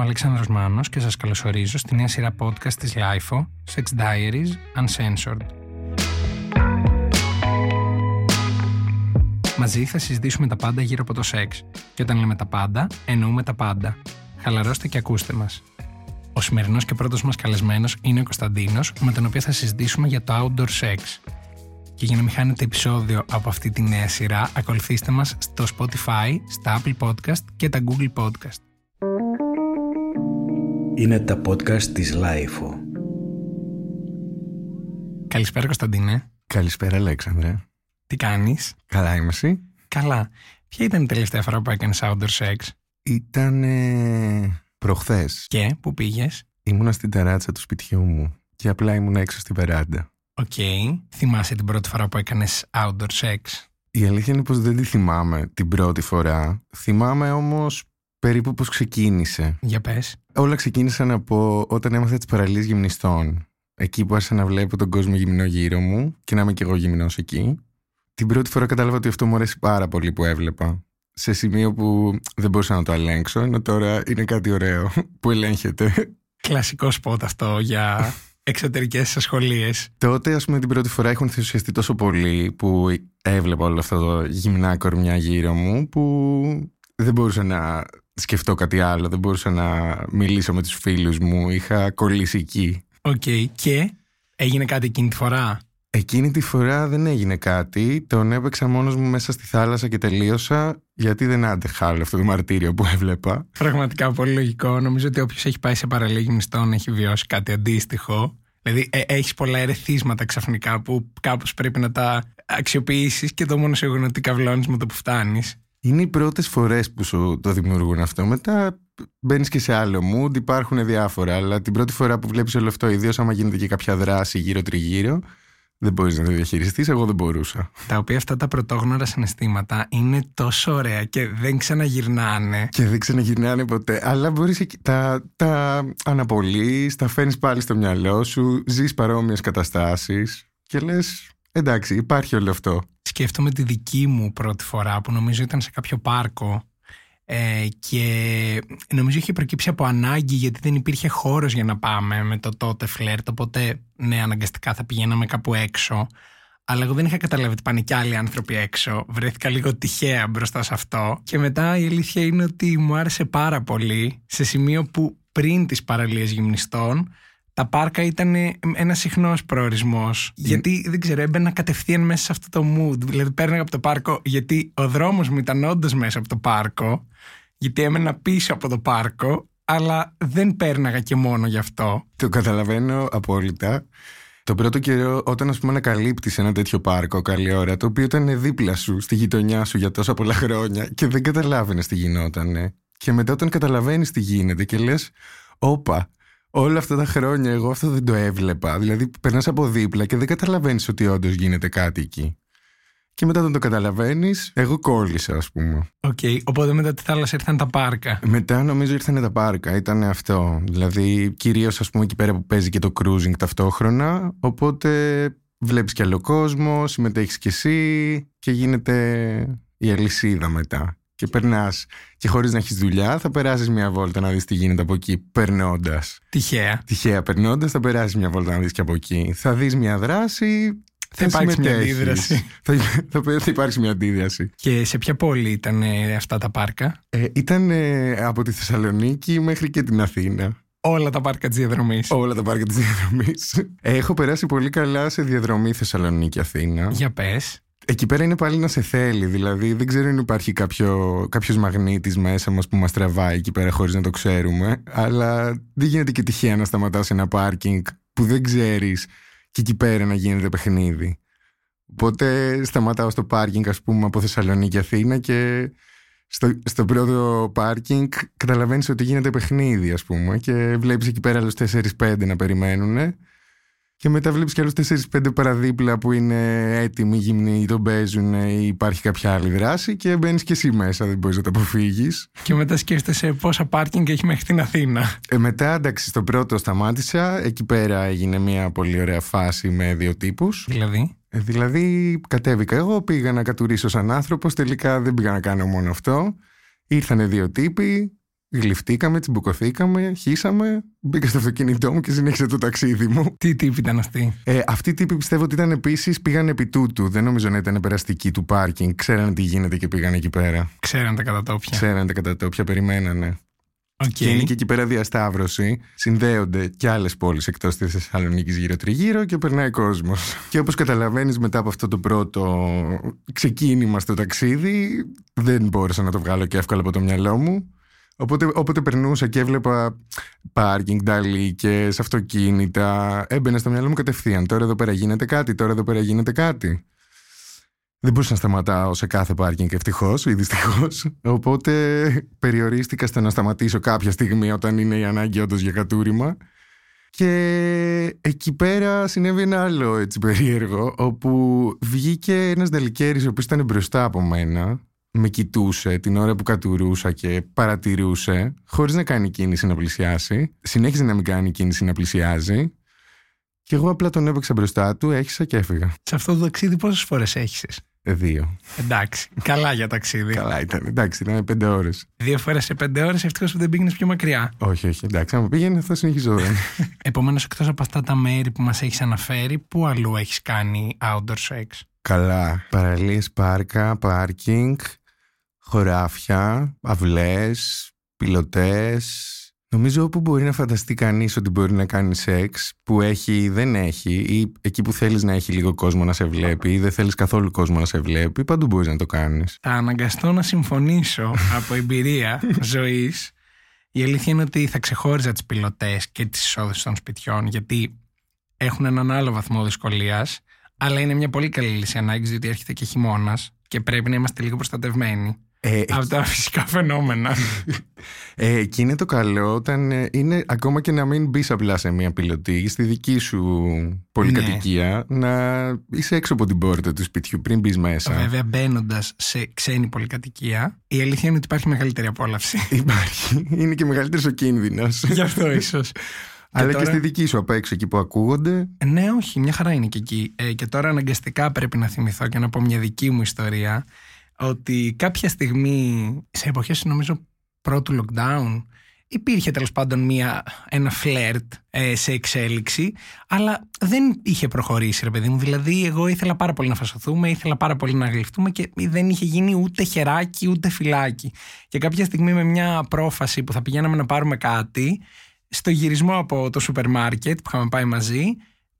ο Αλέξανδρος Μάνος και σας καλωσορίζω στη νέα σειρά podcast της LIFO, Sex Diaries Uncensored. Μαζί θα συζητήσουμε τα πάντα γύρω από το σεξ. Και όταν λέμε τα πάντα, εννοούμε τα πάντα. Χαλαρώστε και ακούστε μας. Ο σημερινός και πρώτος μας καλεσμένος είναι ο Κωνσταντίνος, με τον οποίο θα συζητήσουμε για το outdoor sex. Και για να μην χάνετε επεισόδιο από αυτή τη νέα σειρά, ακολουθήστε μας στο Spotify, στα Apple Podcast και τα Google Podcast. Είναι τα podcast της Lifeo. Καλησπέρα Κωνσταντίνε. Καλησπέρα, Αλέξανδρε. Τι κάνεις; Καλά είμαι εσύ. Καλά. Ποια ήταν η τελευταία φορά που έκανες outdoor sex? Ήταν προχθές. Και, πού πήγες; Ήμουνα στην ταράτσα του σπιτιού μου και απλά ήμουν έξω στη βεράντα. Οκ. Θυμάσαι την πρώτη φορά που έκανες outdoor sex? Η αλήθεια είναι πως δεν τη θυμάμαι την πρώτη φορά. Θυμάμαι όμως περίπου πως ξεκίνησε; Για πες. Όλα ξεκίνησαν από όταν έμαθα τις παραλίες γυμνιστών. Εκεί που άρχισα να βλέπω τον κόσμο γυμνό γύρω μου και να είμαι κι εγώ γυμνός εκεί. Την πρώτη φορά κατάλαβα ότι αυτό μου αρέσει πάρα πολύ που έβλεπα. Σε σημείο που δεν μπορούσα να το ελέγξω, ενώ τώρα είναι κάτι ωραίο που ελέγχεται. Κλασικό σποτ αυτό για εξωτερικές ασχολίες. Τότε, ας πούμε, την πρώτη φορά έχουν ενθουσιαστεί τόσο πολύ που έβλεπα όλο αυτό το γυμνά κορμιά γύρω μου, που δεν μπορούσα να σκεφτώ κάτι άλλο, δεν μπορούσα να μιλήσω με τους φίλους μου, είχα κολλήσει εκεί. Οκ. Και έγινε κάτι εκείνη τη φορά; Εκείνη τη φορά δεν έγινε κάτι, τον έπαιξα μόνος μου μέσα στη θάλασσα και τελείωσα γιατί δεν άντεχα άλλο αυτό το μαρτύριο που έβλεπα. Πραγματικά πολύ λογικό. Νομίζω ότι όποιος έχει πάει σε παραλία γυμνιστών έχει βιώσει κάτι αντίστοιχο. Δηλαδή, ε, έχεις πολλά ερεθίσματα ξαφνικά που κάπως πρέπει να τα αξιοποιήσεις και το μόνο σίγουρο είναι ότι καυλώνει με το που φτάνεις. Είναι οι πρώτες φορές που σου το δημιουργούν αυτό. Μετά μπαίνεις και σε άλλο mood, υπάρχουν διάφορα. Αλλά την πρώτη φορά που βλέπεις όλο αυτό, ιδίως άμα γίνεται και κάποια δράση γύρω-τριγύρω, δεν μπορείς να το διαχειριστείς. Εγώ δεν μπορούσα. Τα οποία αυτά τα πρωτόγνωρα συναισθήματα είναι τόσο ωραία και δεν ξαναγυρνάνε. Και δεν ξαναγυρνάνε ποτέ. Αλλά μπορείς εκεί, τα, τα αναπολύεις, τα φέρνεις πάλι στο μυαλό σου, ζεις παρόμοιες καταστάσεις και λες εντάξει υπάρχει όλο αυτό. Σκέφτομαι τη δική μου πρώτη φορά που νομίζω ήταν σε κάποιο πάρκο ε, και νομίζω είχε προκύψει από ανάγκη γιατί δεν υπήρχε χώρος για να πάμε με το τότε φλερτ οπότε ναι αναγκαστικά θα πηγαίναμε κάπου έξω αλλά εγώ δεν είχα καταλάβει ότι πάνε και άλλοι άνθρωποι έξω. Βρέθηκα λίγο τυχαία μπροστά σε αυτό. Και μετά η αλήθεια είναι ότι μου άρεσε πάρα πολύ σε σημείο που πριν τις παραλίες γυμνιστών τα πάρκα ήταν ένα συχνός προορισμός. Γιατί δεν ξέρω, έμπαινα κατευθείαν μέσα σε αυτό το mood. Δηλαδή, πέρναγα από το πάρκο, γιατί ο δρόμος μου ήταν όντως μέσα από το πάρκο, γιατί έμενα πίσω από το πάρκο, αλλά δεν πέρναγα και μόνο γι' αυτό. Το καταλαβαίνω απόλυτα. Το πρώτο καιρό, όταν ας πούμε ανακαλύπτεις ένα τέτοιο πάρκο, καλή ώρα, το οποίο ήταν δίπλα σου, στη γειτονιά σου για τόσα πολλά χρόνια και δεν καταλάβαινες τι γινότανε. Και μετά, όταν καταλαβαίνεις τι γίνεται και λες, Όπα, όλα αυτά τα χρόνια εγώ αυτό δεν το έβλεπα. Δηλαδή, περνάς από δίπλα και δεν καταλαβαίνεις ότι όντως γίνεται κάτι εκεί. Και μετά όταν το καταλαβαίνεις, εγώ κόλλησα, ας πούμε. OK, okay, οπότε μετά τη θάλασσα ήρθαν τα πάρκα. Μετά νομίζω ήρθαν τα πάρκα. Ήταν αυτό. Δηλαδή, κυρίως ας πούμε εκεί πέρα που παίζει και το cruising ταυτόχρονα. Οπότε βλέπεις κι άλλο κόσμο, συμμετέχεις κι εσύ και γίνεται η αλυσίδα μετά. Και περνάς και χωρίς να έχεις δουλειά, θα περάσεις μια βόλτα να δεις τι γίνεται από εκεί, περνώντας. Τυχαία. Τυχαία περνώντας, θα περάσεις μια βόλτα να δεις και από εκεί. Θα δεις μια δράση, θα υπάρξει μια αντίδραση. θα, θα, θα υπάρξει μια αντίδραση. Και σε ποια πόλη ήταν ε, αυτά τα πάρκα, ε, Ήταν ε, από τη Θεσσαλονίκη μέχρι και την Αθήνα. Όλα τα πάρκα της διαδρομής. Όλα τα πάρκα της διαδρομής. Έχω περάσει πολύ καλά σε διαδρομή Θεσσαλονίκη-Αθήνα. Για πες. Εκεί πέρα είναι πάλι να σε θέλει. Δηλαδή, δεν ξέρω αν υπάρχει κάποιο κάποιος μαγνήτης μέσα μας που μας τραβάει εκεί πέρα χωρίς να το ξέρουμε. Αλλά δεν γίνεται και τυχαία να σταματάς σε ένα πάρκινγκ που δεν ξέρεις και εκεί πέρα να γίνεται παιχνίδι. Οπότε σταματάω στο πάρκινγκ, ας πούμε, από Θεσσαλονίκη Αθήνα και στο, στο πρώτο πάρκινγκ καταλαβαίνεις ότι γίνεται παιχνίδι, ας πούμε, και βλέπεις εκεί πέρα άλλους 4-5 να περιμένουν. Και μετά βλέπεις κι άλλους 4-5 παραδίπλα που είναι έτοιμοι, γυμνοί, τον παίζουν ή υπάρχει κάποια άλλη δράση και μπαίνεις κι εσύ μέσα, δεν μπορείς να το αποφύγεις. Και μετά σκέφτεσαι πόσα πάρκινγκ έχει μέχρι την Αθήνα. Ε, μετά, εντάξει, στο πρώτο σταμάτησα. Εκεί πέρα έγινε μια πολύ ωραία φάση με δύο τύπους. Δηλαδή; Ε, δηλαδή, κατέβηκα εγώ, πήγα να κατουρίσω σαν άνθρωπος. Τελικά δεν πήγα να κάνω μόνο αυτό. Ήρθανε δύο τύποι, Γλυφτήκαμε, τσιμπουκωθήκαμε, χύσαμε, μπήκα στο αυτοκίνητό μου και συνέχισε το ταξίδι μου. Τι τύπη ήταν αυτή. Ε, αυτοί οι τύποι πιστεύω ότι ήταν επίσης πήγαν επί τούτου. Δεν νομίζω να ήταν περαστική του πάρκινγκ. Ξέρανε τι γίνεται και πήγαν εκεί πέρα. Ξέραν τα κατατόπια. Ξέρανε τα κατατόπια, περιμένανε. Οκ. Και είναι και εκεί πέρα διασταύρωση. Συνδέονται και άλλες πόλεις εκτός της Θεσσαλονίκης γύρω-τριγύρω και περνάει κόσμος. Και όπως καταλαβαίνεις, μετά από αυτό το πρώτο ξεκίνημα στο ταξίδι, δεν μπόρεσα να το βγάλω και εύκολα από το μυαλό μου. Οπότε όποτε περνούσα και έβλεπα πάρκινγκ, νταλίκες, αυτοκίνητα, έμπαινε στο μυαλό μου κατευθείαν. Τώρα εδώ πέρα γίνεται κάτι, τώρα εδώ πέρα γίνεται κάτι. Δεν μπορούσα να σταματάω σε κάθε πάρκινγκ ευτυχώς ή δυστυχώς. Οπότε περιορίστηκα στο να σταματήσω κάποια στιγμή όταν είναι η ανάγκη όντως για κατούριμα. Και εκεί πέρα συνέβη ένα άλλο έτσι περίεργο, όπου βγήκε ένας νταλικέρης ο οποίος ήταν μπροστά από μένα, με κοιτούσε την ώρα που κατουρούσα και παρατηρούσε, χωρίς να κάνει κίνηση να πλησιάσει. Συνέχιζε να μην κάνει κίνηση να πλησιάζει. Και εγώ απλά τον έπαιξα μπροστά του, έχισα και έφυγα. Σε αυτό το ταξίδι πόσες φορές έχισες; Ε, δύο. Εντάξει. Καλά για ταξίδι. Καλά ήταν. Εντάξει, ήταν πέντε ώρες. Δύο φορές σε πέντε ώρες, ευτυχώς που δεν πήγαινες πιο μακριά. Όχι, όχι. Εντάξει, άμα πήγαινε θα συνεχιζόταν. Επομένως, εκτός από αυτά τα μέρη που μας έχεις αναφέρει, πού αλλού έχεις κάνει outdoor sex; Καλά. Παραλίες, πάρκα, πάρκινγκ, χωράφια, αυλές, πιλωτές. Νομίζω όπου μπορεί να φανταστεί κανείς ότι μπορεί να κάνει σεξ που έχει δεν έχει ή εκεί που θέλεις να έχει λίγο κόσμο να σε βλέπει ή δεν θέλεις καθόλου κόσμο να σε βλέπει, παντού μπορείς να το κάνεις. Θα αναγκαστώ να συμφωνήσω από εμπειρία ζωής. Η αλήθεια είναι ότι θα ξεχώριζα τις πιλωτές και τις εισόδους των σπιτιών, γιατί έχουν έναν άλλο βαθμό δυσκολίας, αλλά είναι μια πολύ καλή λύση ανάγκης, διότι έρχεται και χειμώνας και πρέπει να είμαστε λίγο προστατευμένοι Ε, από τα φυσικά φαινόμενα. Ε, εκεί είναι το καλό όταν ε, είναι ακόμα και να μην μπεις απλά σε μια πιλωτή στη δική σου πολυκατοικία να είσαι έξω από την πόρτα του σπιτιού πριν μπεις μέσα. Βέβαια, μπαίνοντας σε ξένη πολυκατοικία, η αλήθεια είναι ότι υπάρχει μεγαλύτερη απόλαυση. Υπάρχει. Είναι και μεγαλύτερος ο κίνδυνος. Γι' αυτό ίσως. Αλλά και, τώρα- στη δική σου απ' έξω εκεί που ακούγονται. Ναι, όχι, μια χαρά είναι και εκεί. Ε, και τώρα αναγκαστικά πρέπει να θυμηθώ και να πω μια δική μου ιστορία ότι κάποια στιγμή, σε εποχές νομίζω πρώτου lockdown, υπήρχε τέλος πάντων μια, ένα φλερτ ε, σε εξέλιξη, αλλά δεν είχε προχωρήσει, ρε παιδί μου. Δηλαδή, εγώ ήθελα πάρα πολύ να φασωθούμε, ήθελα πάρα πολύ να γλυφτούμε και δεν είχε γίνει ούτε χεράκι ούτε φυλάκι. Και κάποια στιγμή, με μια πρόφαση που θα πηγαίναμε να πάρουμε κάτι, στο γυρισμό από το σούπερ μάρκετ που είχαμε πάει μαζί,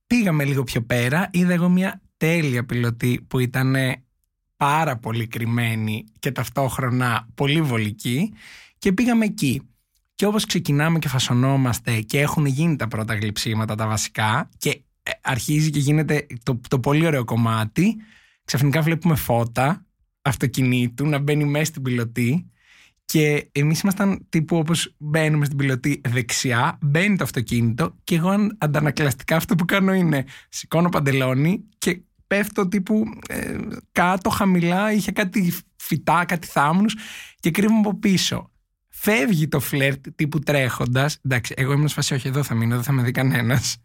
πήγαμε λίγο πιο πέρα, είδα εγώ μια τέλεια πιλωτή που ήταν πάρα πολύ κρυμμένη και ταυτόχρονα πολύ βολική και πήγαμε εκεί. Και όπως ξεκινάμε και φασωνόμαστε και έχουν γίνει τα πρώτα γλυψίματα τα βασικά και ε, αρχίζει και γίνεται το, το πολύ ωραίο κομμάτι, ξαφνικά βλέπουμε φώτα αυτοκινήτου να μπαίνει μέσα στην πιλωτή και εμείς ήμασταν τύπου όπως μπαίνουμε στην πιλωτή δεξιά, μπαίνει το αυτοκίνητο και εγώ αν- αντανακλαστικά αυτό που κάνω είναι σηκώνω παντελόνι και πέφτω τύπου ε, κάτω χαμηλά, είχε κάτι φυτά, κάτι θάμνους και κρύβομαι από πίσω. Φεύγει το φλερτ τύπου τρέχοντας. Εντάξει, εγώ ήμουν σφασί, όχι εδώ θα μείνω, δεν θα με δει κανένας.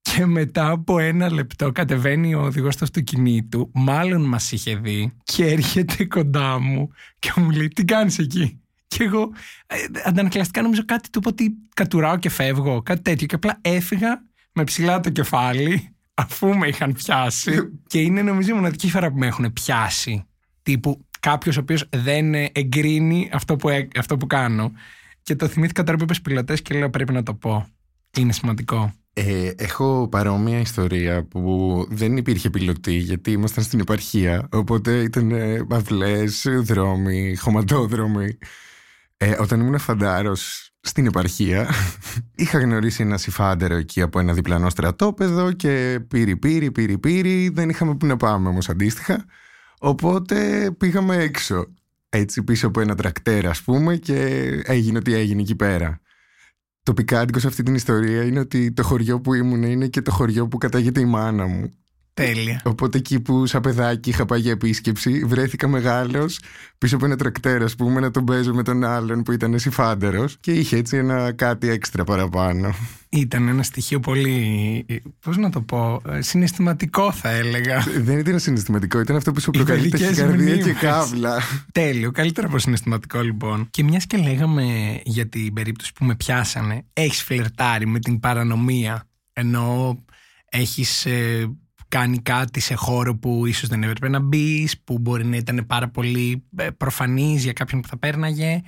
Και μετά από ένα λεπτό κατεβαίνει ο οδηγός του αυτοκινήτου, μάλλον μας είχε δει, και έρχεται κοντά μου και μου λέει: Τι κάνεις εκεί; Και εγώ ε, αντανακλαστικά νομίζω κάτι του είπα ότι κατουράω και φεύγω, κάτι τέτοιο. Και απλά έφυγα με ψηλά το κεφάλι, αφού με είχαν πιάσει. και είναι νομίζω η μοναδική φορά που με έχουν πιάσει. Τύπου κάποιος ο οποίος δεν ε, εγκρίνει αυτό που, έ- αυτό που κάνω. Και το θυμήθηκα τώρα που είπες πιλωτές και λέω: Πρέπει να το πω. Είναι σημαντικό. Ε, έχω παρόμοια ιστορία που δεν υπήρχε πιλωτή γιατί ήμασταν στην επαρχία. Οπότε ήταν ε, αυλές, δρόμοι, χωματόδρομοι. Ε, όταν ήμουν φαντάρος στην επαρχία είχα γνωρίσει ένα συφάντερο εκεί από ένα διπλανό στρατόπεδο και πήρη πήρη πήρη πήρη. Δεν είχαμε που να πάμε όμως αντίστοιχα. Οπότε πήγαμε έξω έτσι πίσω από ένα τρακτέρ ας πούμε και έγινε ό,τι έγινε εκεί πέρα. Το πικάντικο σε αυτή την ιστορία είναι ότι το χωριό που ήμουν είναι και το χωριό που κατάγεται η μάνα μου Τέλεια. Οπότε εκεί που σαν παιδάκι είχα πάει για επίσκεψη, βρέθηκα μεγάλος πίσω από ένα τρακτέρα, ας πούμε, να τον παίζω με τον άλλον που ήταν συφάντερο και είχε έτσι ένα κάτι έξτρα παραπάνω. Ήταν ένα στοιχείο πολύ. Πώς να το πω, ε, συναισθηματικό θα έλεγα. Δεν ήταν συναισθηματικό, ήταν αυτό που σου προκαλεί ταχυκαρδία και κάβλα. Τέλειο, καλύτερα από συναισθηματικό λοιπόν. Και μιας και λέγαμε για την περίπτωση που με πιάσανε, έχεις φλερτάρει με την παρανομία. Ενώ έχεις ε, κάνει κάτι σε χώρο που ίσως δεν έπρεπε να μπει, που μπορεί να ήταν πάρα πολύ ε, προφανής για κάποιον που θα πέρναγε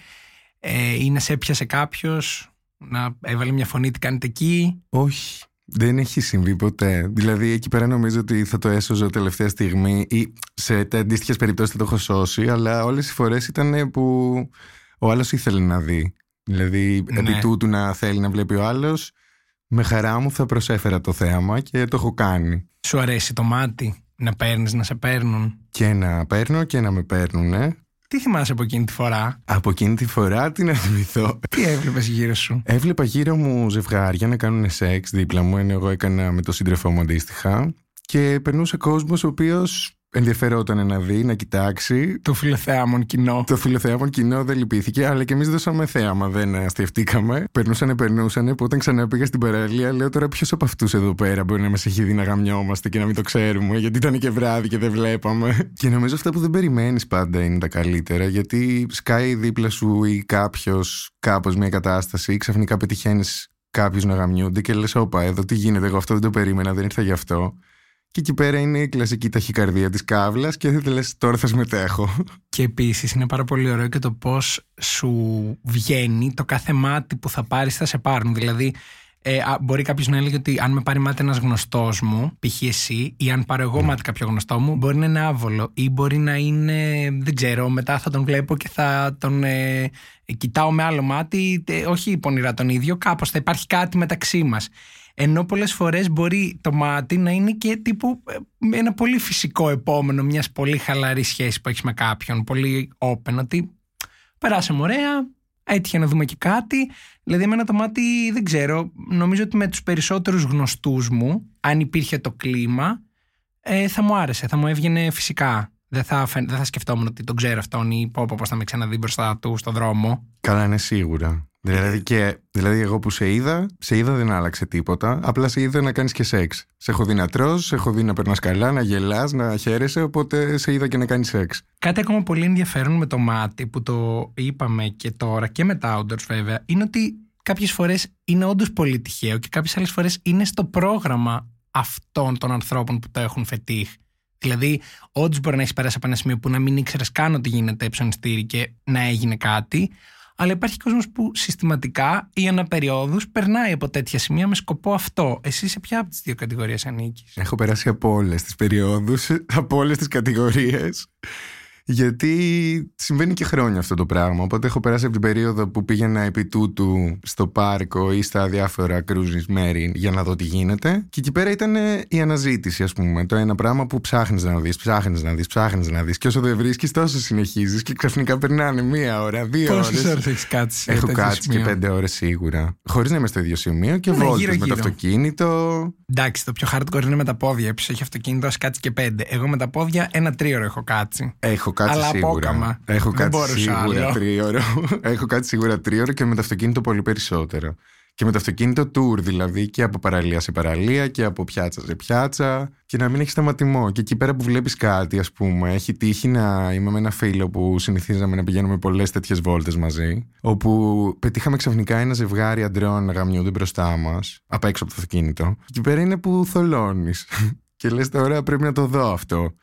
ε, ή να σε έπιασε κάποιος, να έβαλε μια φωνή τι κάνετε εκεί; Όχι. Δεν έχει συμβεί ποτέ. Δηλαδή, εκεί πέρα νομίζω ότι θα το έσωζε τελευταία στιγμή ή σε αντίστοιχες περιπτώσεις θα το έχω σώσει, αλλά όλες οι φορές ήταν που ο άλλος ήθελε να δει. Δηλαδή, ναι. επί τούτου να θέλει να βλέπει ο άλλος, με χαρά μου θα προσέφερα το θέαμα και το έχω κάνει. Σου αρέσει το μάτι να παίρνεις, να σε παίρνουν; Και να παίρνω και να με παίρνουν, ε. Τι θυμάσαι από εκείνη τη φορά; Από εκείνη τη φορά τι να θυμηθώ. Τι έβλεπες γύρω σου; Έβλεπα γύρω μου ζευγάρια να κάνουν σεξ δίπλα μου, ενώ εγώ έκανα με το σύντροφό μου αντίστοιχα. Και περνούσε κόσμος ο οποίος ενδιαφερόταν να δει, να κοιτάξει. Το φιλοθέαμον κοινό. Το φιλοθέαμον κοινό δεν λυπήθηκε, αλλά και εμείς δώσαμε θέαμα, δεν αστευτήκαμε. Περνούσανε, περνούσανε. Που όταν ξανά πήγα στην παραλία, λέω τώρα ποιος από αυτούς εδώ πέρα μπορεί να μας έχει δει να γαμιόμαστε και να μην το ξέρουμε, γιατί ήταν και βράδυ και δεν βλέπαμε. Και νομίζω αυτά που δεν περιμένεις πάντα είναι τα καλύτερα, γιατί σκάει δίπλα σου ή κάποιος κάπως μια κατάσταση ή ξαφνικά πετυχαίνεις κάποιους να γαμιούνται και λες: Όπα, εδώ τι γίνεται, εγώ αυτό δεν το περίμενα, δεν ήρθα γι' αυτό. Και εκεί πέρα είναι η κλασική ταχυκαρδία της κάβλας και δεν λες τώρα θα συμμετέχω. Και επίσης είναι πάρα πολύ ωραίο και το πώς σου βγαίνει το κάθε μάτι που θα πάρεις θα σε πάρουν. Δηλαδή ε, μπορεί κάποιος να έλεγε ότι αν με πάρει μάτι ένας γνωστός μου, π.χ. εσύ, ή αν πάρω εγώ ναι. μάτι κάποιο γνωστό μου, μπορεί να είναι άβολο ή μπορεί να είναι, δεν ξέρω, μετά θα τον βλέπω και θα τον ε, κοιτάω με άλλο μάτι, ε, όχι πονηρά τον ίδιο, κάπως θα υπάρχει κάτι μεταξύ μας. Ενώ πολλές φορές μπορεί το μάτι να είναι και τύπου ε, ένα πολύ φυσικό επόμενο μιας πολύ χαλαρής σχέσης που έχεις με κάποιον, πολύ open, ότι περάσαμε ωραία, έτυχε να δούμε και κάτι. Δηλαδή εμένα το μάτι δεν ξέρω, νομίζω ότι με τους περισσότερους γνωστούς μου, αν υπήρχε το κλίμα, ε, θα μου άρεσε, θα μου έβγαινε φυσικά. Δεν θα, δεν θα σκεφτόμουν ότι τον ξέρω αυτόν ή πω, πω, πώς θα με ξαναδεί μπροστά του στον δρόμο. Καλά είναι σίγουρα. Δηλαδή, και, δηλαδή, εγώ που σε είδα, σε είδα δεν άλλαξε τίποτα. Απλά σε είδα να κάνεις και σεξ. Σε έχω δει να τρώ, σε έχω δει να περνάς καλά, να γελάς, να χαίρεσαι. Οπότε σε είδα και να κάνεις σεξ. Κάτι ακόμα πολύ ενδιαφέρον με το μάτι που το είπαμε και τώρα και με τα outdoors βέβαια, είναι ότι κάποιες φορές είναι όντως πολύ τυχαίο και κάποιες άλλες φορές είναι στο πρόγραμμα αυτών των ανθρώπων που το έχουν φετίχ. Δηλαδή, όντως μπορεί να έχεις περάσει από ένα σημείο που να μην ήξερες καν ότι γίνεται ψωνιστήρι και να έγινε κάτι, αλλά υπάρχει κόσμος που συστηματικά ή αναπεριόδους περνάει από τέτοια σημεία με σκοπό αυτό. Εσύ σε ποια από τις δύο κατηγορίες ανήκεις; Έχω περάσει από όλες τις περιόδους, από όλες τις κατηγορίες. Γιατί συμβαίνει και χρόνια αυτό το πράγμα. Οπότε έχω περάσει από την περίοδο που πήγαινα επί τούτου στο πάρκο ή στα διάφορα κρούζις μέρη για να δω τι γίνεται. Και εκεί πέρα ήταν η αναζήτηση, ας πούμε. Το ένα πράγμα που ψάχνεις να δεις, ψάχνεις να δεις, ψάχνεις να δεις. Και όσο δεν βρίσκεις, τόσο συνεχίζεις. Και ξαφνικά περνάνε μία ώρα, δύο ώρε. Πόσες ώρες έχεις κάτσει. Έχω κάτσει σημείο; και πέντε ώρες σίγουρα. Χωρίς να είμαι στο ίδιο σημείο και ναι, βόλτες με το αυτοκίνητο. Εντάξει, το πιο hardcore είναι με τα πόδια. Πίσω έχει αυτοκίνητο, κάτσει και πέντε. Εγώ με τα πόδια ένα τρίωρο έχω κάτσει. Έχω κάτσει Αλλά σίγουρα. Έχω κάτσει σίγουρα τρίωρο. Έχω κάτσει σίγουρα τρίωρο και με το αυτοκίνητο πολύ περισσότερο. Και με το αυτοκίνητο tour δηλαδή και από παραλία σε παραλία και από πιάτσα σε πιάτσα και να μην έχεις σταματημό. Και εκεί πέρα που βλέπεις κάτι, ας πούμε, έχει τύχει να είμαι με ένα φίλο που συνηθίζαμε να πηγαίνουμε πολλές τέτοιες βόλτες μαζί. Όπου πετύχαμε ξαφνικά ένα ζευγάρι αντρών να γαμιούνται μπροστά μας, απ' έξω από το αυτοκίνητο. Και εκεί πέρα είναι που θολώνεις. και λες τώρα πρέπει να το δω αυτό.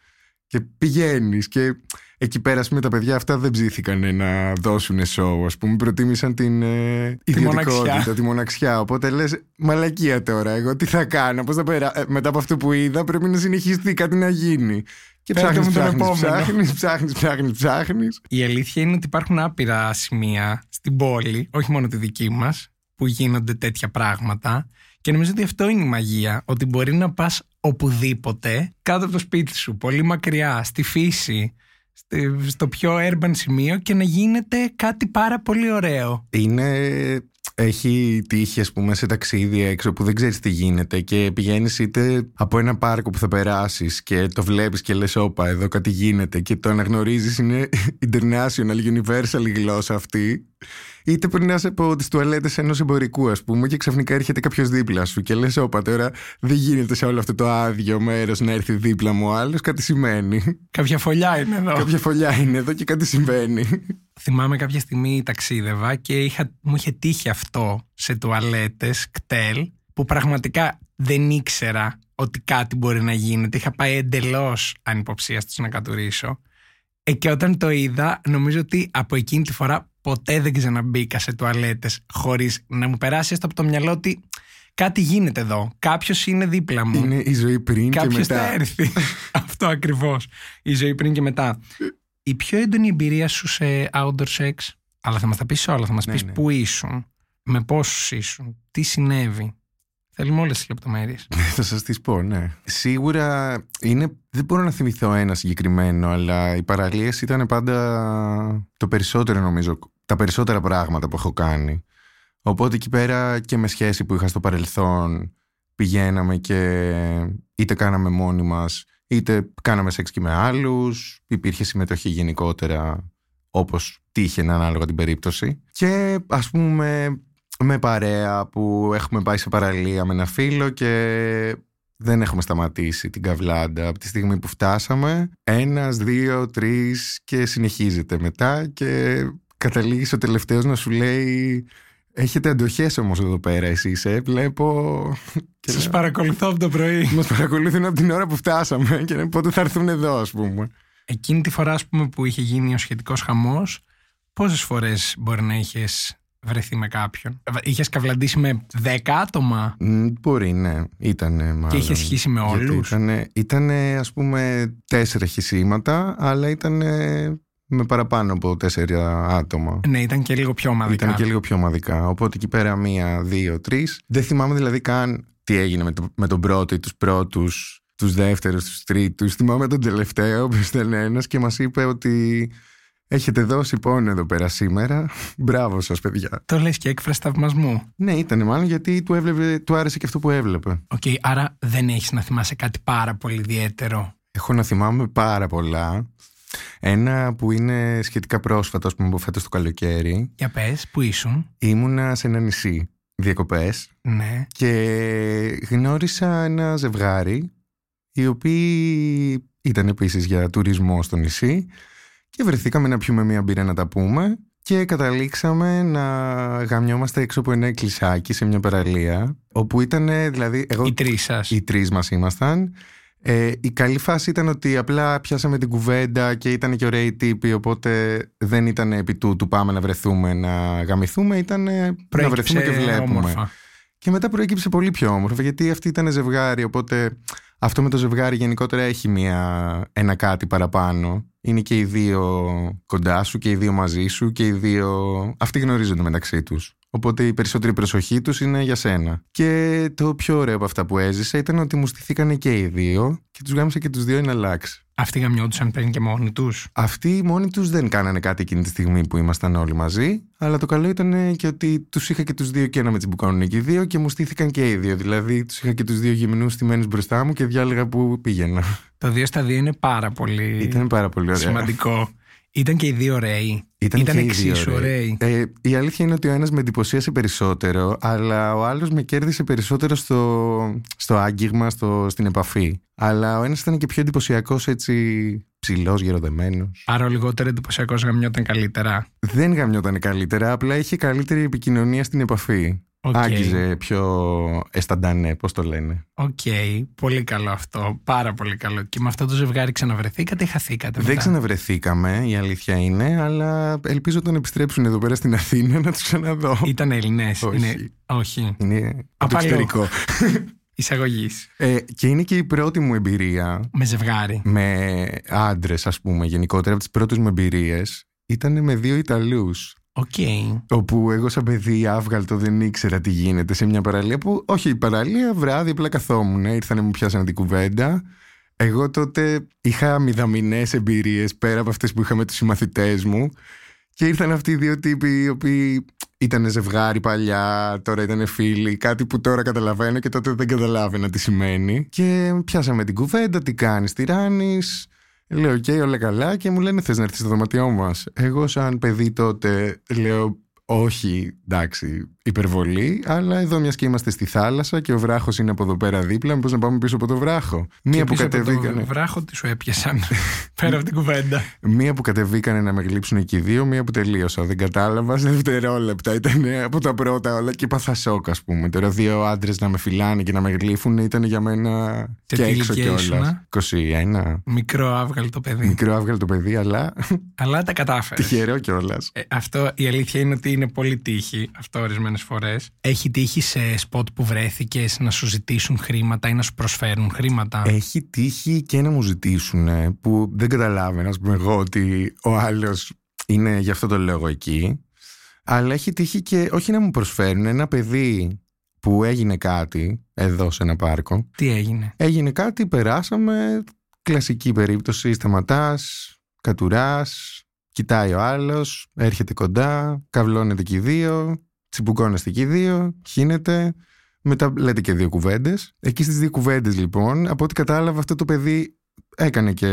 Και πηγαίνεις και εκεί πέρα, με τα παιδιά αυτά δεν ψήθηκαν να δώσουν show, ας πούμε. Προτίμησαν την ε, ιδιωτικότητα, τη μοναξιά. Οπότε λες, μαλακία τώρα. Εγώ τι θα κάνω, πώς θα πέρα. Ε, μετά από αυτό που είδα, πρέπει να συνεχιστεί κάτι να γίνει. Και ψάχνεις, ψάχνεις, ψάχνεις, ψάχνεις, ψάχνεις, ψάχνεις. Η αλήθεια είναι ότι υπάρχουν άπειρα σημεία στην πόλη, όχι μόνο τη δική μας, που γίνονται τέτοια πράγματα. Και νομίζω ότι αυτό είναι η μαγεία. Ότι μπορεί να πας οπουδήποτε, κάτω από το σπίτι σου, πολύ μακριά, στη φύση, στο πιο urban σημείο και να γίνεται κάτι πάρα πολύ ωραίο. Είναι έχει τύχει, ας πούμε, σε ταξίδι έξω που δεν ξέρεις τι γίνεται και πηγαίνεις είτε από ένα πάρκο που θα περάσεις και το βλέπεις και λες: Όπα, εδώ κάτι γίνεται και το αναγνωρίζεις, είναι international, universal γλώσσα αυτή. Είτε περνά από τι τουαλέτες ενός εμπορικού, ας πούμε, και ξαφνικά έρχεται κάποιος δίπλα σου και λες: Όπα, τώρα δεν γίνεται σε όλο αυτό το άδειο μέρος να έρθει δίπλα μου άλλος, κάτι σημαίνει. Κάποια φωλιά είναι εδώ. Κάποια φωλιά είναι εδώ και κάτι συμβαίνει. Θυμάμαι κάποια στιγμή ταξίδευα και είχα, μου είχε τύχει αυτό σε τουαλέτες, κτέλ, που πραγματικά δεν ήξερα ότι κάτι μπορεί να γίνεται. Είχα πάει εντελώς ανυποψίαστος να κατουρίσω. Ε, και όταν το είδα, νομίζω ότι από εκείνη τη φορά ποτέ δεν ξαναμπήκα σε τουαλέτες χωρίς να μου περάσει έστω από το μυαλό ότι κάτι γίνεται εδώ. Κάποιος είναι δίπλα μου. Είναι η ζωή πριν Κάποιος και μετά. θα έρθει. Αυτό ακριβώς. Η ζωή πριν και μετά. Η πιο έντονη εμπειρία σου σε outdoor sex, αλλά θα μας τα πεις όλα. Θα μας Ναι, πεις ναι. πού ήσουν, με πόσους ήσουν, τι συνέβη. Θέλουμε όλες τις λεπτομέρειες. Θα σας τις πω, ναι. Σίγουρα είναι. Δεν μπορώ να θυμηθώ ένα συγκεκριμένο, αλλά οι παραλίες ήταν πάντα το περισσότερο, νομίζω. Τα περισσότερα πράγματα που έχω κάνει. Οπότε εκεί πέρα και με σχέση που είχα στο παρελθόν πηγαίναμε και είτε κάναμε μόνοι μας είτε κάναμε σεξ και με άλλους υπήρχε συμμετοχή γενικότερα όπως τύχαινε ανάλογα την περίπτωση και ας πούμε με παρέα που έχουμε πάει σε παραλία με ένα φίλο και δεν έχουμε σταματήσει την καβλάντα από τη στιγμή που φτάσαμε. Ένας, δύο, τρεις και συνεχίζεται μετά και καταλήγεις ο τελευταίος να σου λέει Έχετε αντοχές όμως εδώ πέρα εσείς, ε, βλέπω... Και Σας παρακολουθώ από το πρωί. μας παρακολουθούν από την ώρα που φτάσαμε και πότε θα έρθουν εδώ ας πούμε. Εκείνη τη φορά ας πούμε, που είχε γίνει ο σχετικός χαμός, πόσες φορές μπορεί να είχες βρεθεί με κάποιον; Είχες καυλαντήσει με 10 άτομα; Μ, Μπορεί, ναι. Ήτανε μάλλον. Και είχες σχίσει με Γιατί όλους; Ήτανε, ήτανε, ας πούμε τέσσερα χυσήματα, αλλά ήταν με παραπάνω από τέσσερα άτομα. Ναι, ήταν και λίγο πιο ομαδικά. Ήταν και λίγο πιο ομαδικά. Οπότε εκεί πέρα μία, δύο, τρεις. Δεν θυμάμαι δηλαδή καν τι έγινε με, το, με τον πρώτο ή τους πρώτους, τους δεύτερους, τους τρίτους. Θυμάμαι τον τελευταίο που ήταν ένας και μας είπε ότι έχετε δώσει πόνο εδώ πέρα σήμερα. Μπράβο σας, παιδιά. Το λες και έκφραση θαυμασμού. Ναι, ήταν μάλλον γιατί του, έβλεπε, του άρεσε και αυτό που έβλεπε. Οκ, άρα δεν έχεις να θυμάσαι κάτι πάρα πολύ ιδιαίτερο. Έχω να θυμάμαι πάρα πολλά. Ένα που είναι σχετικά πρόσφατο, ας πούμε, από φέτος το καλοκαίρι. Για πες, που ήσουν; Ήμουνα σε ένα νησί διακοπές Ναι. και γνώρισα ένα ζευγάρι οι οποίοι ήταν επίσης για τουρισμό στο νησί και βρεθήκαμε να πιούμε μία μπύρα να τα πούμε και καταλήξαμε να γαμιόμαστε έξω από ένα εκκλησάκι σε μια παραλία όπου ήταν δηλαδή εγώ, Οι τρεις σας. οι τρεις μας ήμασταν ε, η καλή φάση ήταν ότι απλά πιάσαμε την κουβέντα και ήταν και ωραίοι τύποι οπότε δεν ήταν επί τούτου πάμε να βρεθούμε να γαμηθούμε ήταν να Προέκυψε βρεθούμε και βλέπουμε όμορφα. και μετά προέκυψε πολύ πιο όμορφο, γιατί αυτή ήταν ζευγάρι. Οπότε αυτό με το ζευγάρι γενικότερα έχει μια, ένα κάτι παραπάνω. Είναι και οι δύο κοντά σου και οι δύο μαζί σου και οι δύο. Αυτοί γνωρίζονται μεταξύ τους. Οπότε η περισσότερη προσοχή τους είναι για σένα. Και το πιο ωραίο από αυτά που έζησα ήταν ότι μου στηθήκανε και οι δύο και τους γάμισα και τους δύο να αλλάξει. Αυτοί γαμιόντουσαν πριν και μόνοι τους; Αυτοί μόνοι τους δεν κάνανε κάτι εκείνη τη στιγμή που ήμασταν όλοι μαζί, αλλά το καλό ήταν και ότι τους είχα και τους δύο και ένα με που κάνουν και οι δύο και μου στήθηκαν και οι δύο. Δηλαδή τους είχα και τους δύο γυμνούς στημένους μπροστά μου και διάλεγα που πήγαινα. Το 2 στα 2 είναι πάρα πολύ Ήταν πάρα πολύ ωραία. σημαντικό. Ήταν και οι δύο ωραίοι. Ήταν, και οι δύο εξίσου ωραίοι. Ε, η αλήθεια είναι ότι ο ένας με εντυπωσίασε περισσότερο, αλλά ο άλλος με κέρδισε περισσότερο στο, στο άγγιγμα, στο, στην επαφή. Αλλά ο ένας ήταν και πιο εντυπωσιακός έτσι ψηλός, γεροδεμένος. Άρα ο λιγότερο εντυπωσιακός γαμιόταν καλύτερα. Δεν γαμιόταν καλύτερα, απλά είχε καλύτερη επικοινωνία στην επαφή. Οκ. Άγγιζε πιο εσταντανέ, πώς το λένε. Οκ, πολύ καλό αυτό. Πάρα πολύ καλό. Και με αυτό το ζευγάρι ξαναβρεθήκατε ή χαθήκατε. Δεν μετά; ξαναβρεθήκαμε, η αλήθεια είναι, αλλά ελπίζω όταν επιστρέψουν εδώ πέρα στην Αθήνα να τους ξαναδώ. Ήταν Έλληνες. Όχι. Είναι... Όχι. Είναι από το Απαλό. εξωτερικό. Εισαγωγής. ε, και είναι και η πρώτη μου εμπειρία Με ζευγάρι. με άντρες, ας πούμε, γενικότερα από τις πρώτες μου εμπειρίες. Ήταν με δύο Ιταλούς. Οκ. Όπου εγώ, σαν παιδί άβγαλτο, δεν ήξερα τι γίνεται σε μια παραλία που, όχι, η παραλία βράδυ απλά καθόμουν. Ήρθανε μου πιάσανε την κουβέντα. Εγώ τότε είχα μηδαμινές εμπειρίες πέρα από αυτές που είχα με τους συμμαθητές μου. Και ήρθαν αυτοί οι δύο τύποι οι οποίοι ήταν ζευγάρι παλιά, τώρα ήταν φίλοι. Κάτι που τώρα καταλαβαίνω και τότε δεν καταλάβαινα τι σημαίνει. Και πιάσαμε την κουβέντα, τι κάνεις, τι ράνεις. Λέω, οκ, όλα καλά. Και μου λένε, θες να έρθεις στο δωμάτιό μας. Εγώ, σαν παιδί τότε, λέω, όχι, εντάξει, υπερβολή, αλλά εδώ μιας και είμαστε στη θάλασσα και ο βράχος είναι από εδώ πέρα δίπλα, μήπως να πάμε πίσω από το βράχο; Μία που κατεβήκανε. Από το βράχο τι σου έπιασαν πέρα από την κουβέντα. Μία που κατεβήκανε να με γλύψουν εκεί δύο, μία που τελείωσα. Δεν κατάλαβα σε δευτερόλεπτα. Ήταν από τα πρώτα όλα και είπα θα σοκ, ας πούμε. Τώρα δύο άντρες να με φυλάνε και να με γλύφουν ήταν για μένα και, και έξω κιόλας. 21. Μικρό άβγαλτο παιδί. Μικρό άβγαλτο παιδί, αλλά. Αλλά τα κατάφερες. Τυχερό κιόλας. Ε, αυτό η αλήθεια είναι ότι είναι πολύ τύχη αυτό ορισμένες φορές. Έχει τύχει σε σποτ που βρέθηκες να σου ζητήσουν χρήματα ή να σου προσφέρουν χρήματα; Έχει τύχει και να μου ζητήσουν που δεν καταλάβαινα, ας πούμε, εγώ ότι ο άλλος είναι γι' αυτό το λόγο εκεί. Αλλά έχει τύχει και όχι να μου προσφέρουν ένα παιδί που έγινε κάτι εδώ σε ένα πάρκο. Τι έγινε; Έγινε κάτι, περάσαμε. Κλασική περίπτωση, σταματάς, κατουράς, Κοιτάει ο άλλος, έρχεται κοντά, καυλώνεται και οι δύο, τσιμπουκώνεστε και οι δύο, χύνεται. Μετά λέτε και δύο κουβέντες. Εκεί στις δύο κουβέντες, λοιπόν, από ό,τι κατάλαβα, αυτό το παιδί έκανε και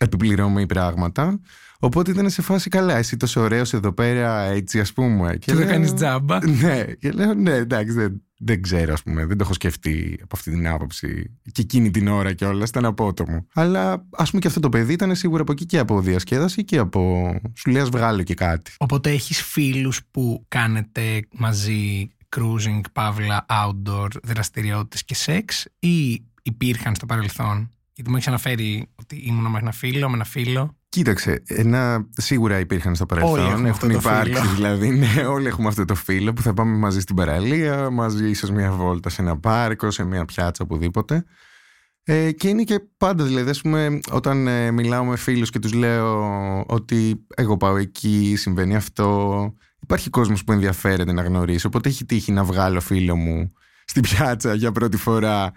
επιπληρώμενη πράγματα. Οπότε ήταν σε φάση καλά. Εσύ τόσο ωραίος εδώ πέρα, έτσι ας πούμε. Και, δεν κάνεις τζάμπα. Ναι, και λέω ναι, εντάξει, δεν, δεν ξέρω, ας πούμε. Δεν το έχω σκεφτεί από αυτή την άποψη. Και εκείνη την ώρα και όλα ήταν απότομο. Αλλά ας πούμε και αυτό το παιδί ήταν σίγουρα από εκεί και από διασκέδαση και από. Σου λέει, βγάλω και κάτι. Οπότε έχεις φίλους που κάνετε μαζί cruising, παύλα, outdoor δραστηριότητες και σεξ ή υπήρχαν στο παρελθόν; Γιατί μου έχεις αναφέρει ότι ήμουν με ένα φίλο, με ένα φίλο. Κοίταξε, ένα, σίγουρα υπήρχαν στο παρελθόν. Όλοι έχουν αυτό υπάρξει, το φίλο. δηλαδή. Ναι, όλοι έχουμε αυτό το φίλο που θα πάμε μαζί στην παραλία, μαζί ίσως μια βόλτα σε ένα πάρκο, σε μια πιάτσα, οπουδήποτε. Ε, και είναι και πάντα, δηλαδή, ας πούμε, όταν ε, μιλάω με φίλους και τους λέω ότι εγώ πάω εκεί, συμβαίνει αυτό. Υπάρχει κόσμος που ενδιαφέρεται να γνωρίσει. Οπότε έχει τύχει να βγάλω φίλο μου στην πιάτσα για πρώτη φορά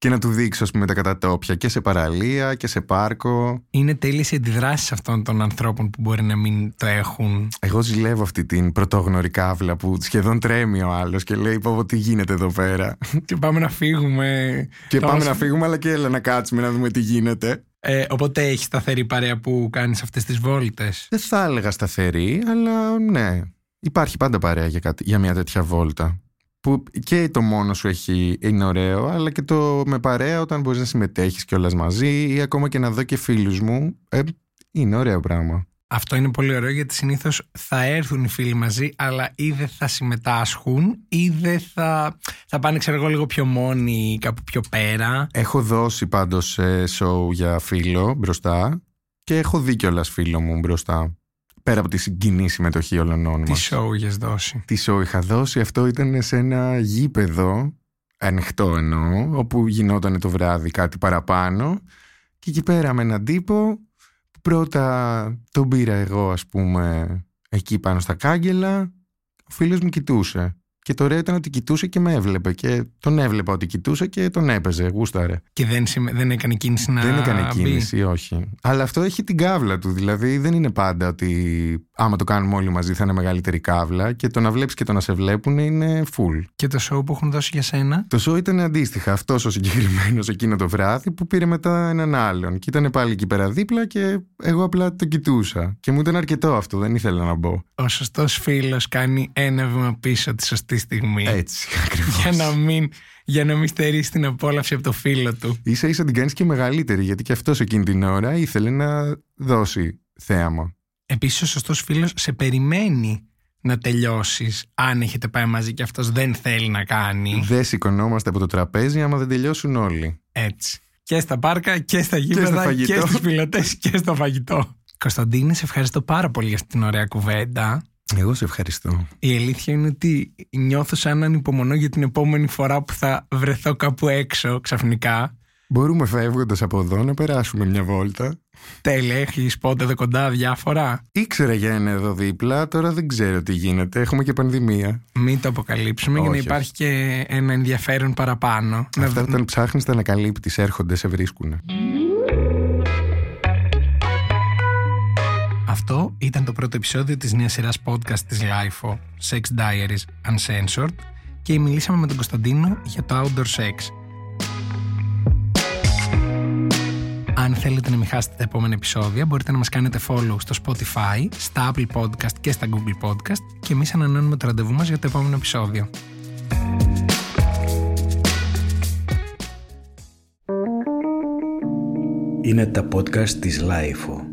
και να του δείξω ας πούμε, τα κατατόπια και σε παραλία και σε πάρκο. Είναι τέλειες οι αντιδράσεις αυτών των ανθρώπων που μπορεί να μην το έχουν; Εγώ ζηλεύω αυτή την πρωτόγνωρη κάβλα που σχεδόν τρέμει ο άλλος και λέει: Πω, τι γίνεται εδώ πέρα; Και πάμε να φύγουμε. Και πάμε να φύγουμε, αλλά και έλα να κάτσουμε να δούμε τι γίνεται. Ε, οπότε έχει σταθερή παρέα που κάνεις αυτές τις βόλτες; Δεν θα έλεγα σταθερή, αλλά ναι. Υπάρχει πάντα παρέα για, κάτι, για μια τέτοια βόλτα που και το μόνο σου έχει, είναι ωραίο, αλλά και το με παρέα όταν μπορείς να συμμετέχεις κιόλας μαζί ή ακόμα και να δω και φίλους μου, ε, είναι ωραίο πράγμα. Αυτό είναι πολύ ωραίο γιατί συνήθως θα έρθουν οι φίλοι μαζί αλλά ή δεν θα συμμετάσχουν ή δεν θα, θα πάνε ξέρω εγώ λίγο πιο μόνοι κάπου πιο πέρα. Έχω δώσει πάντως ε, show για φίλο μπροστά και έχω δει κιόλας φίλο μου μπροστά πέρα από τη συγκινή συμμετοχή όλων μα. Τι show είχες δώσει; Τι show είχα δώσει; Αυτό ήταν σε ένα γήπεδο, ανοιχτό εννοώ, όπου γινόταν το βράδυ κάτι παραπάνω. Και εκεί πέρα με έναν τύπο, πρώτα τον πήρα εγώ ας πούμε εκεί πάνω στα κάγκελα, ο φίλος μου κοιτούσε. Και το ωραίο ήταν ότι κοιτούσε και με έβλεπε. Και τον έβλεπα ότι κοιτούσε και τον έπαιζε. Γούσταρε. Και δεν, δεν έκανε κίνηση να. Δεν έκανε κίνηση, όχι. Αλλά αυτό έχει την κάβλα του. Δηλαδή δεν είναι πάντα ότι άμα το κάνουμε όλοι μαζί θα είναι μεγαλύτερη κάβλα. Και το να βλέπεις και το να σε βλέπουν είναι full. Και το show που έχουν δώσει για σένα; Το show ήταν αντίστοιχα. Αυτός ο συγκεκριμένος εκείνο το βράδυ που πήρε μετά έναν άλλον. Και ήταν πάλι εκεί πέρα δίπλα και εγώ απλά το κοιτούσα. Και μου ήταν αρκετό αυτό. Δεν ήθελα να μπω. Ο σωστός φίλος κάνει ένα βήμα πίσω τη σωστή στιγμή. Έτσι, ακριβώς. Για να μην, για να μην στερήσει την απόλαυση από το φίλο του. σα ίσα την κάνεις και μεγαλύτερη, γιατί και αυτός εκείνη την ώρα ήθελε να δώσει θέαμα. Επίσης, ο σωστός φίλος σε περιμένει να τελειώσεις, αν έχετε πάει μαζί και αυτός δεν θέλει να κάνει. Δεν σηκωνόμαστε από το τραπέζι άμα δεν τελειώσουν όλοι. Έτσι. Και στα πάρκα και στα γήπεδα και, και στου πιλωτές και στο φαγητό. Κωνσταντίνη, σε ευχαριστώ πάρα πολύ για αυτή την ωραία κουβέντα. Εγώ σε ευχαριστώ. Η αλήθεια είναι ότι νιώθω σαν ανυπομονώ για την επόμενη φορά που θα βρεθώ κάπου έξω ξαφνικά. Μπορούμε φεύγοντας από εδώ να περάσουμε μια βόλτα. Τέλεια, έχει πότε εδώ κοντά διάφορα; Ήξερα για ένα εδώ δίπλα, τώρα δεν ξέρω τι γίνεται. Έχουμε και πανδημία. Μην το αποκαλύψουμε για να υπάρχει και ένα ενδιαφέρον παραπάνω. Αυτά όταν ψάχνεις, τα ανακαλύπτεις, έρχονται, σε βρίσκουν. Αυτό ήταν το πρώτο επεισόδιο της νέας σειράς podcast της LIFO, Sex Diaries Uncensored και μιλήσαμε με τον Κωνσταντίνο για το outdoor sex. Αν θέλετε να μην χάσετε τα επόμενα επεισόδια, μπορείτε να μας κάνετε follow στο Spotify, στα Apple Podcast και στα Google Podcast και εμείς ανανώνουμε το ραντεβού μας για το επόμενο επεισόδιο. Είναι τα podcast της Λάιφο.